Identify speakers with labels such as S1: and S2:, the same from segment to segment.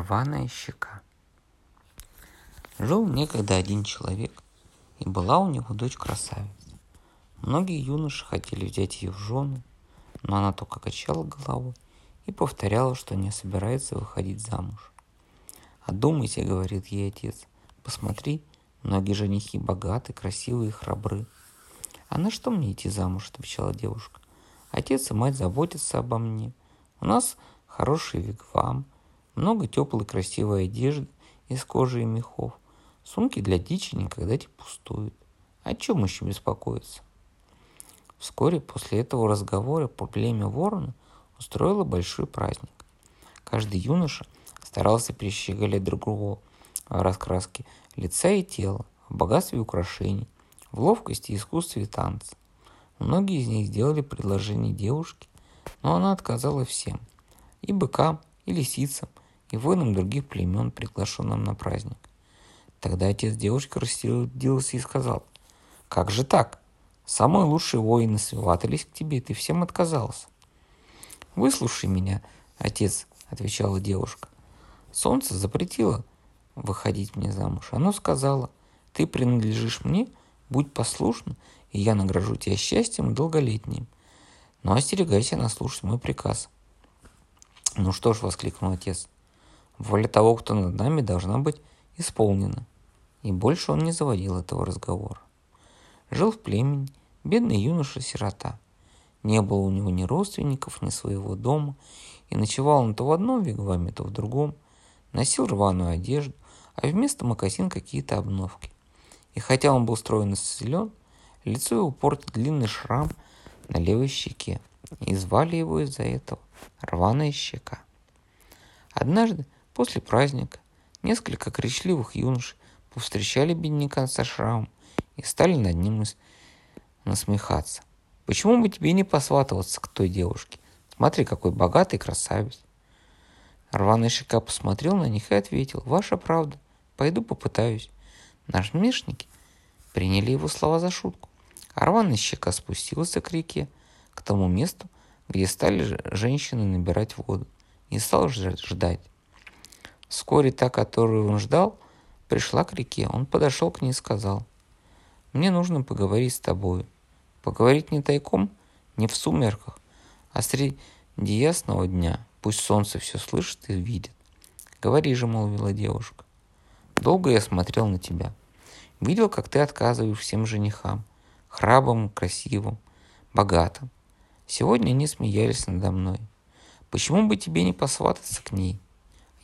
S1: Рваная щека. Жил некогда один человек, и была у него дочь красавица. Многие юноши хотели взять ее в жены, но она только качала головой и повторяла, что не собирается выходить замуж. «Одумайся», — говорит ей отец, — «посмотри, многие женихи богаты, красивые и храбры». «А на что мне идти замуж?» — отвечала девушка. «Отец и мать заботятся обо мне. У нас хороший вигвам, много теплой красивой одежды из кожи и мехов. Сумки для дичи никогда не пустуют. О чем еще беспокоиться? Вскоре после этого разговора племя ворона устроило большой праздник. Каждый юноша старался перещеголять другого в раскраске лица и тела, в богатстве украшений, в ловкости, искусстве и танце. Многие из них сделали предложение девушке, но она отказала всем – и быкам, и лисицам, и воинам других племен, приглашенным на праздник. Тогда отец девушки рассердился и сказал, «Как же так? Самые лучшие воины сватались к тебе, ты всем отказался». «Выслушай меня, отец», — отвечала девушка. «Солнце запретило выходить мне замуж. Оно сказала, ты принадлежишь мне, будь послушным, и я награжу тебя счастьем и долголетним. Но остерегайся наслушать мой приказ». «Ну что ж», — воскликнул отец, — «воля того, кто над нами, должна быть исполнена». И больше он не заводил этого разговора. Жил в племени бедный юноша-сирота. Не было у него ни родственников, ни своего дома, и ночевал он то в одном вигваме, то в другом, носил рваную одежду, а вместо мокасин какие-то обновки. И хотя он был стройно силен, лицо его портил длинный шрам на левой щеке, и звали его из-за этого рваная щека. Однажды, после праздника, несколько кричливых юношей повстречали бедняка со шрамом и стали над ним насмехаться. Почему бы тебе не посватываться к той девушке? Смотри, какой богатый красавец. Рваная щека посмотрел на них и ответил, ваша правда, пойду попытаюсь. Насмешники приняли его слова за шутку. А рваная щека спустился к реке, к тому месту, где стали женщины набирать воду, и стал ждать. Вскоре та, которую он ждал, пришла к реке. Он подошел к ней и сказал, «Мне нужно поговорить с тобой. Поговорить не тайком, не в сумерках, а среди ясного дня. Пусть солнце все слышит и видит. Говори же, молвила девушка. Долго я смотрел на тебя. Видел, как ты отказываешь всем женихам. Храбрым, красивым, богатым. Сегодня они смеялись надо мной. Почему бы тебе не посвататься к ней?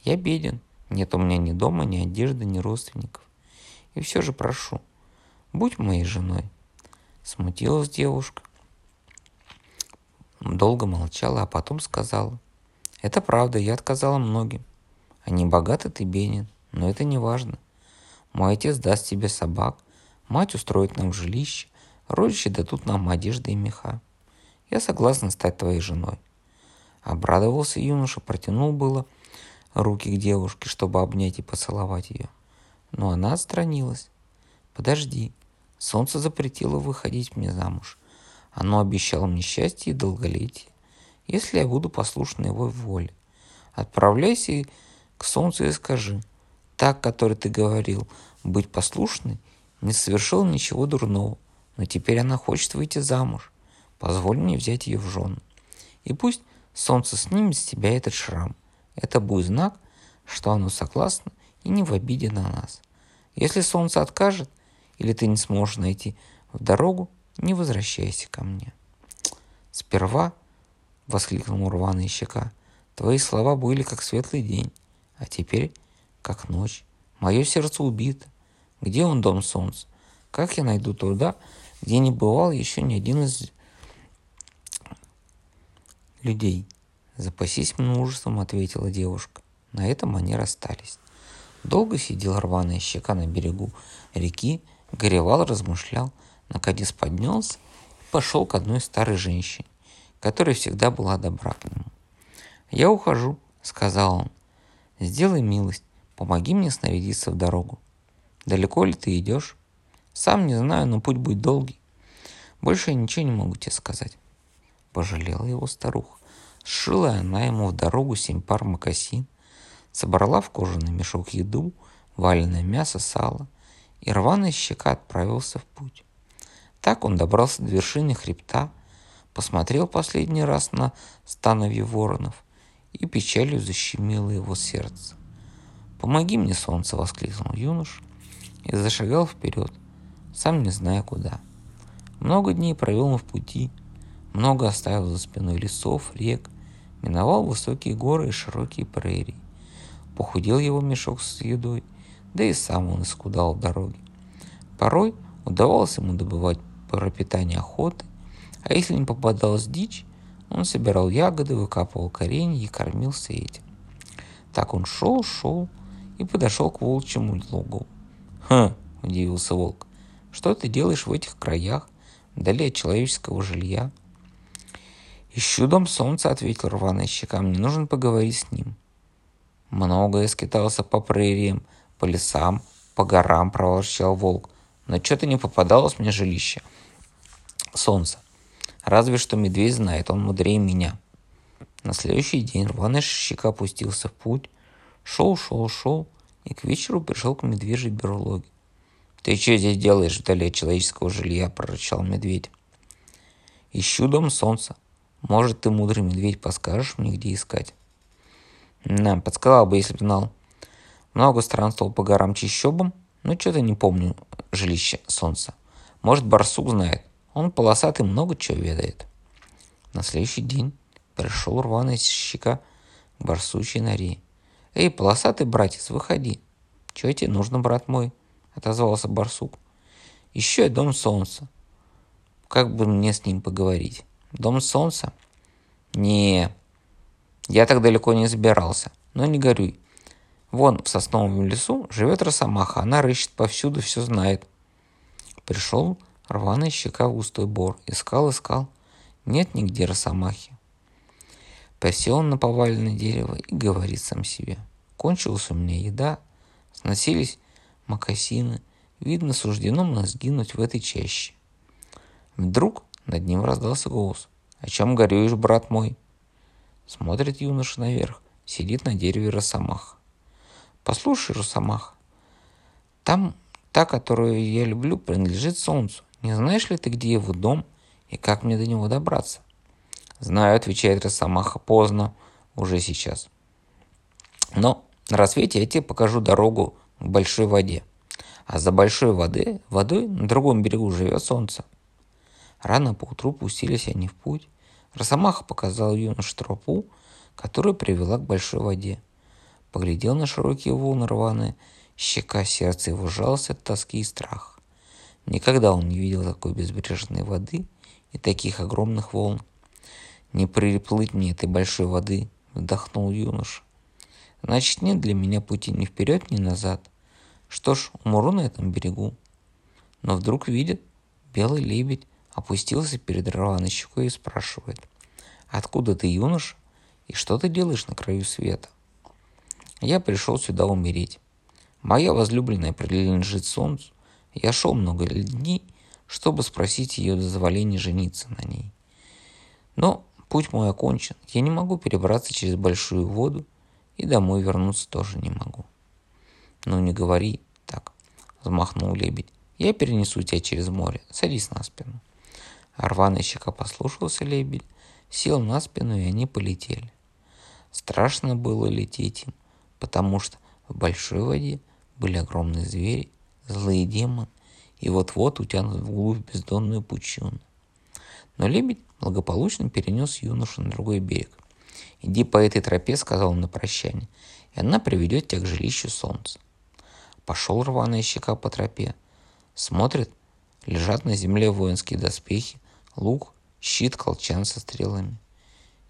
S1: Я беден, нет у меня ни дома, ни одежды, ни родственников. И все же прошу, будь моей женой. Смутилась девушка. Долго молчала, а потом сказала. Это правда, я отказала многим. Они богаты, ты беден, но это не важно. Мой отец даст тебе собак, мать устроит нам жилище, родичи дадут нам одежды и меха. Я согласна стать твоей женой. Обрадовался юноша, протянул было руки к девушке, чтобы обнять и поцеловать ее. Но она отстранилась. Подожди, солнце запретило выходить мне замуж. Оно обещало мне счастье и долголетие, если я буду послушна его воле. Отправляйся к солнцу и скажи, так, который ты говорил, быть послушной, не совершил ничего дурного, но теперь она хочет выйти замуж. Позволь мне взять ее в жены. И пусть солнце снимет с тебя этот шрам. Это будет знак, что оно согласно и не в обиде на нас. Если солнце откажет, или ты не сможешь найти в дорогу, не возвращайся ко мне. Сперва, — воскликнул рваная щека, — твои слова были как светлый день, а теперь как ночь. Мое сердце убито. Где он, дом солнца? Как я найду туда, где не бывал еще ни один из людей. «Запасись множеством», — ответила девушка. На этом они расстались. Долго сидел рваная щека на берегу реки, горевал, размышлял, наконец поднялся и пошел к одной старой женщине, которая всегда была добра к нему. «Я ухожу», — сказал он. «Сделай милость, помоги мне снарядиться в дорогу. Далеко ли ты идешь? Сам не знаю, но путь будет долгий. Больше я ничего не могу тебе сказать». Пожалела его старуха. Сшила она ему в дорогу семь пар мокасин, собрала в кожаный мешок еду, валеное мясо, сало, и рваная щека отправился в путь. Так он добрался до вершины хребта, посмотрел последний раз на становье воронов, и печалью защемило его сердце. «Помоги мне, солнце!» — воскликнул юнош и зашагал вперед, сам не зная куда. Много дней провел он в пути, много оставил за спиной лесов, рек, миновал высокие горы и широкие прерии. Похудел его мешок с едой, да и сам он искудал дороги. Порой удавалось ему добывать пропитание охоты, а если не попадалась дичь, он собирал ягоды, выкапывал коренья и кормился этим. Так он шел, шел и подошел к волчьему логу. «Хм!» – удивился волк. «Что ты делаешь в этих краях, вдали от человеческого жилья?» «Ищу дом солнца», — ответил рваная щека. «Мне нужно поговорить с ним». Много я скитался по прериям, по лесам, по горам, проворчал волк. Но что-то не попадалось мне жилище. Солнце. Разве что медведь знает, он мудрее меня. На следующий день рваная щека опустился в путь, шел, шел, шел, и к вечеру пришел к медвежьей берлоге. «Ты что здесь делаешь вдали от человеческого жилья?» – прорычал медведь. «Ищу дом солнца. Может, ты, мудрый медведь, подскажешь мне, где искать?» «Да, подсказал бы, если бы знал. Много странствовал по горам чищобам, но что-то не помню жилище солнца. Может, барсук знает. Он полосатый много чего ведает. На следующий день пришел рваный щека к барсучей норе. «Эй, полосатый братец, выходи!» «Чего тебе нужно, брат мой?» — отозвался барсук. «Еще и дом солнца. Как бы мне с ним поговорить?» «Дом солнца?» «Не, я так далеко не забирался. Но не горюй. Вон в сосновом лесу живет росомаха. Она рыщет повсюду, все знает». Пришел Рваная щека густой бор. Искал, искал. Нет нигде росомахи. Посел на поваленное дерево и говорит сам себе. Кончилась у меня еда, сносились макасины. Видно, суждено мне сгинуть в этой чаще. Вдруг над ним раздался голос. «О чем горюешь, брат мой?» Смотрит юноша наверх. Сидит на дереве росомаха. «Послушай, росомаха, там та, которую я люблю, принадлежит солнцу. Не знаешь ли ты, где его дом и как мне до него добраться? Знаю, отвечает Росомаха, поздно, уже сейчас. Но на рассвете я тебе покажу дорогу к большой воде. А за большой воды, водой на другом берегу живет солнце. Рано поутру пустились они в путь. Росомаха показал юноше тропу, которая привела к большой воде. Поглядел на широкие волны рваные, щека сердца его сжалось от тоски и страха. Никогда он не видел такой безбрежной воды и таких огромных волн. Не приплыть мне этой большой воды, вдохнул юноша. Значит, нет для меня пути ни вперед, ни назад. Что ж, умру на этом берегу. Но вдруг видит, белый лебедь опустился перед рваной щекой и спрашивает. Откуда ты, юноша? И что ты делаешь на краю света? Я пришел сюда умереть. Моя возлюбленная принадлежит солнцу, я шел много дней, чтобы спросить ее дозволения жениться на ней. Но путь мой окончен. Я не могу перебраться через большую воду и домой вернуться тоже не могу. Ну не говори так, взмахнул лебедь. Я перенесу тебя через море. Садись на спину. Рваная щека послушался лебедь, сел на спину, и они полетели. Страшно было лететь им, потому что в большой воде были огромные звери злые демоны, и вот-вот утянут вглубь бездонную пучину. Но лебедь благополучно перенес юношу на другой берег. «Иди по этой тропе», — сказал он на прощание, — «и она приведет тебя к жилищу солнца». Пошел рваная щека по тропе. Смотрит, лежат на земле воинские доспехи, лук, щит, колчан со стрелами.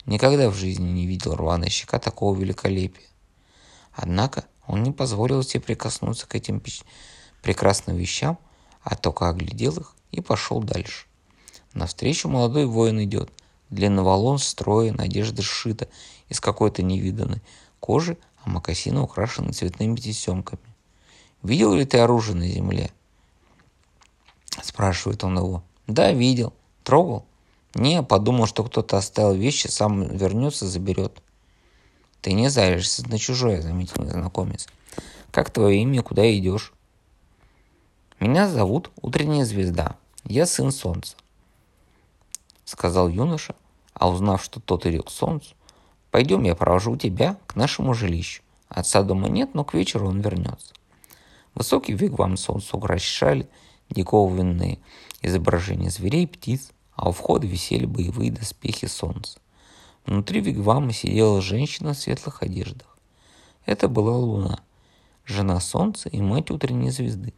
S1: Никогда в жизни не видел рваная щека такого великолепия. Однако он не позволил себе прикоснуться к этим прекрасным вещам, а только оглядел их и пошел дальше. Навстречу молодой воин идет. Длинноволон, строен, одежда сшита из какой-то невиданной кожи, а мокасины украшены цветными тесемками. «Видел ли ты оружие на земле?» Спрашивает он его. «Да, видел. Трогал?» «Не, подумал, что кто-то оставил вещи, сам вернется, заберет». Ты не заришься на чужое, заметил незнакомец. Как твое имя, куда идешь? Меня зовут Утренняя Звезда. Я сын солнца. Сказал юноша, а узнав, что тот идет к солнцу, пойдем, я провожу тебя к нашему жилищу. Отца дома нет, но к вечеру он вернется. Высокий вигвам солнцу украшали диковинные изображения зверей птиц, а у входа висели боевые доспехи солнца. Внутри вигвама сидела женщина в светлых одеждах. Это была луна, жена солнца и мать утренней звезды.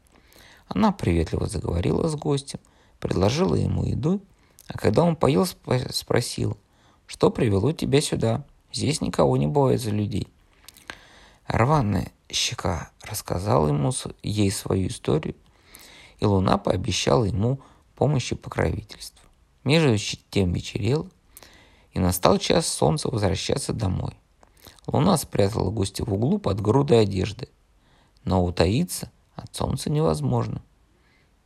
S1: Она приветливо заговорила с гостем, предложила ему еду, а когда он поел, спросила, что привело тебя сюда? Здесь никого не бывает за людей. Рваная щека рассказала ему, ей свою историю, и Луна пообещала ему помощь и покровительство. Между тем вечерело, и настал час солнца возвращаться домой. Луна спрятала гостя в углу под грудой одежды, но утаиться от солнца невозможно.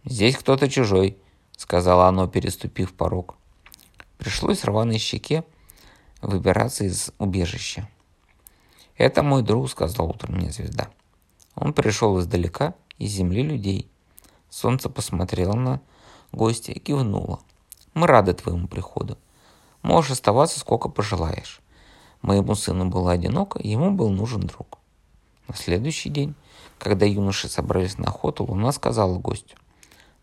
S1: «Здесь кто-то чужой», — сказала оно, переступив порог. Пришлось рваной щеке выбираться из убежища. «Это мой друг», — сказал утренняя звезда. Он пришел издалека, из земли людей. Солнце посмотрело на гостя и кивнуло. «Мы рады твоему приходу. Можешь оставаться сколько пожелаешь». Моему сыну было одиноко, ему был нужен друг. На следующий день, когда юноши собрались на охоту, Луна сказала гостю,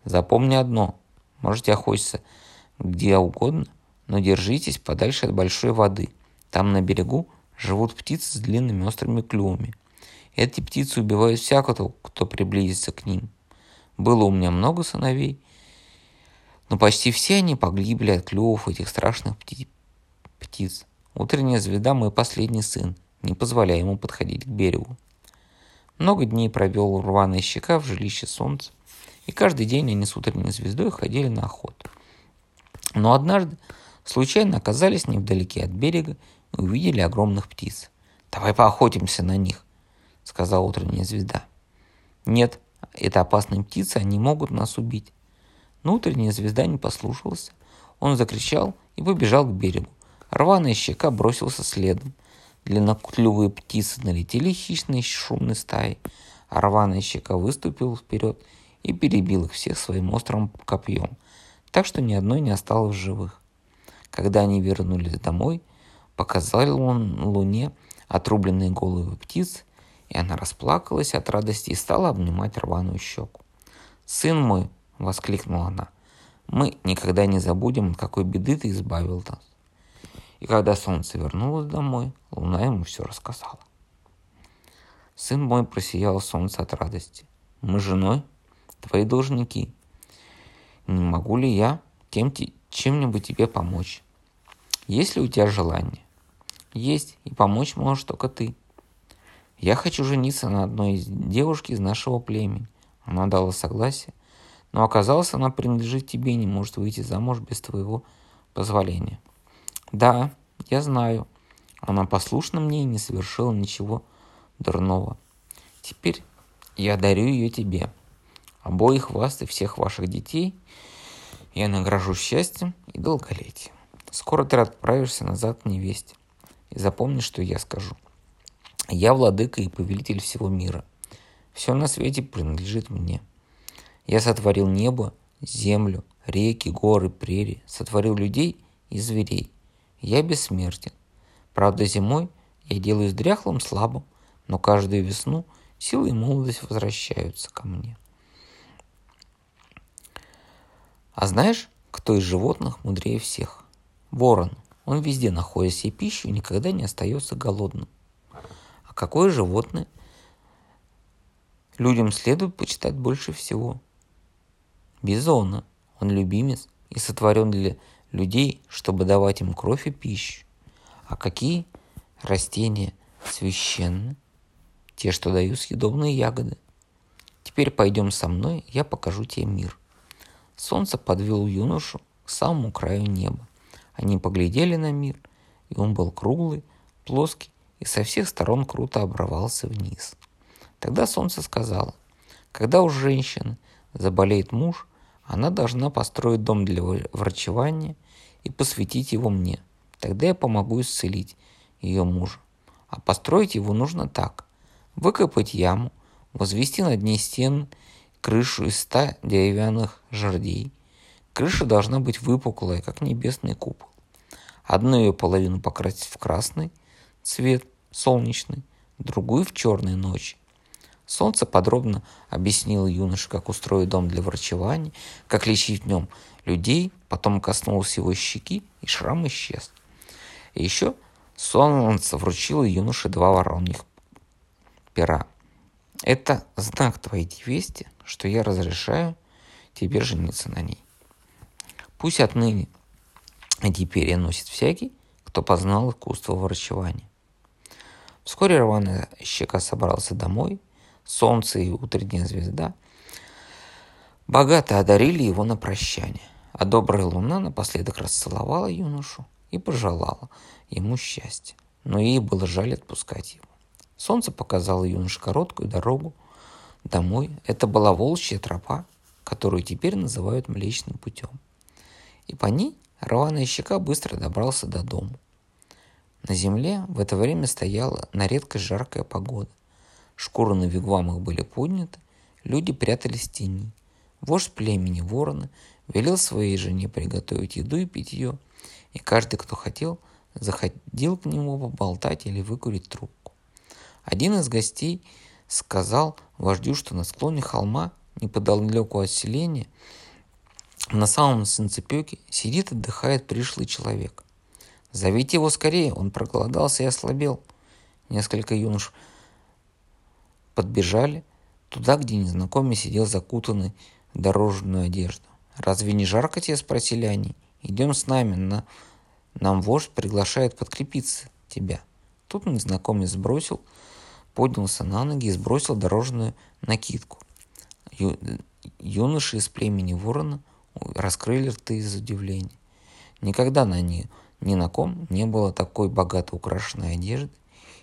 S1: «Запомни одно, можете охотиться где угодно, но держитесь подальше от большой воды. Там на берегу живут птицы с длинными острыми клювами. Эти птицы убивают всякого, кто приблизится к ним. Было у меня много сыновей, но почти все они погибли от клювов этих страшных пти- птиц. Утренняя звезда – мой последний сын, не позволяя ему подходить к берегу. Много дней провел рваная щека в жилище солнца, и каждый день они с утренней звездой ходили на охоту. Но однажды случайно оказались невдалеке от берега и увидели огромных птиц. «Давай поохотимся на них», — сказала утренняя звезда. «Нет, это опасные птицы, они могут нас убить». Но утренняя звезда не послушалась. Он закричал и побежал к берегу. Рваная щека бросился следом. Длинноклювые птицы налетели хищной шумной стаей, а рваная щека выступила вперед и перебил их всех своим острым копьем, так что ни одной не осталось живых. Когда они вернулись домой, показал он Луне отрубленные головы птиц, и она расплакалась от радости и стала обнимать рваную щеку. «Сын мой!» — воскликнула она. «Мы никогда не забудем, от какой беды ты избавил нас». И когда солнце вернулось домой, луна ему все рассказала. Сын мой просиял солнце от радости. Мы с женой твои должники. Не могу ли я тем, чем-нибудь тебе помочь? Есть ли у тебя желание? Есть, и помочь можешь только ты. Я хочу жениться на одной из девушки из нашего племени. Она дала согласие, но оказалось, она принадлежит тебе и не может выйти замуж без твоего позволения. Да, я знаю. Она послушна мне и не совершила ничего дурного. Теперь я дарю ее тебе. Обоих вас и всех ваших детей я награжу счастьем и долголетием. Скоро ты отправишься назад к невесте. И запомни, что я скажу. Я владыка и повелитель всего мира. Все на свете принадлежит мне. Я сотворил небо, землю, реки, горы, прерии, сотворил людей и зверей. Я бессмертен. Правда, зимой я делаюсь дряхлым, слабым, но каждую весну силы и молодость возвращаются ко мне. А знаешь, кто из животных мудрее всех? Ворон. Он везде находит себе пищу и никогда не остается голодным. А какое животное людям следует почитать больше всего? Бизона. Он любимец и сотворен для людей, чтобы давать им кровь и пищу. А какие растения священны? Те, что дают съедобные ягоды. Теперь пойдем со мной, я покажу тебе мир. Солнце подвел юношу к самому краю неба. Они поглядели на мир, и он был круглый, плоский и со всех сторон круто обрывался вниз. Тогда солнце сказало, когда у женщины заболеет муж, она должна построить дом для врачевания и посвятить его мне. Тогда я помогу исцелить ее мужа. А построить его нужно так. Выкопать яму, возвести над ней стену, крышу из ста деревянных жердей. Крыша должна быть выпуклая, как небесный купол. Одну ее половину покрасить в красный цвет, солнечный, другую в черной ночи. Солнце подробно объяснило юноше, как устроить дом для врачевания, как лечить в нем людей, потом коснулся его щеки, и шрам исчез. И еще солнце вручило юноше два вороньих пера. Это знак твоей невесте, что я разрешаю тебе жениться на ней. Пусть отныне а теперь и носит всякий, кто познал искусство врачевания. Вскоре рваная щека собрался домой, солнце и утренняя звезда богато одарили его на прощание, а добрая луна напоследок расцеловала юношу и пожелала ему счастья, но ей было жаль отпускать его. Солнце показало юноше короткую дорогу домой. Это была волчья тропа, которую теперь называют Млечным путем. И по ней рваная щека быстро добрался до дома. На земле в это время стояла на редкость жаркая погода. Шкуры на вигвамах были подняты, люди прятались в тени. Вождь племени вороны велел своей жене приготовить еду и питье, и каждый, кто хотел, заходил к нему поболтать или выкурить трубку. Один из гостей сказал вождю, что на склоне холма, неподалеку от селения, на самом санцепёке сидит и отдыхает пришлый человек. Зовите его скорее, он проголодался и ослабел. Несколько юнош подбежали туда, где незнакомец сидел закутанный в дорожную одежду. «Разве не жарко тебе?» – спросили они. «Идем с нами, на... нам вождь приглашает подкрепиться тебя». Тут незнакомец сбросил, поднялся на ноги и сбросил дорожную накидку. Ю... Юноши из племени ворона раскрыли рты из удивления. Никогда на них ни на ком не было такой богато украшенной одежды,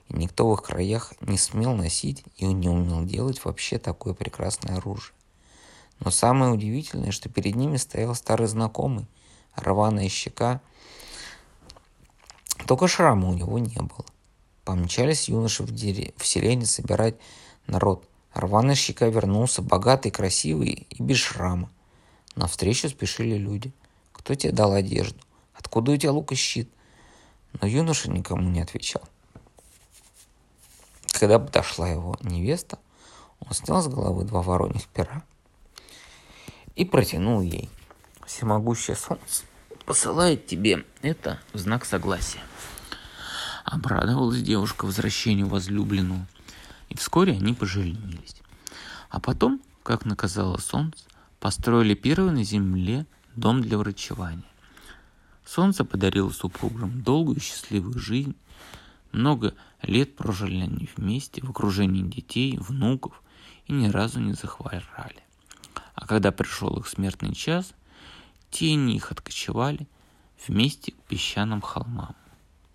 S1: никто в их краях не смел носить и не умел делать вообще такое прекрасное оружие. Но самое удивительное, что перед ними стоял старый знакомый, рваная щека, только шрама у него не было. Помчались юноши в, дере... в селение собирать народ. Рваная щека вернулся, богатый, красивый и без шрама. На встречу спешили люди. Кто тебе дал одежду? Откуда у тебя лук и щит? Но юноша никому не отвечал. Когда подошла его невеста, он снял с головы два вороньих пера и протянул ей. Всемогущее солнце посылает тебе это в знак согласия. Обрадовалась девушка возвращению возлюбленного, и вскоре они поженились. А потом, как наказало солнце, построили первый на земле дом для врачевания. Солнце подарило супругам долгую счастливую жизнь. Много лет прожили они вместе, в окружении детей, внуков, и ни разу не захворали. А когда пришел их смертный час, тени их откочевали вместе к песчаным холмам.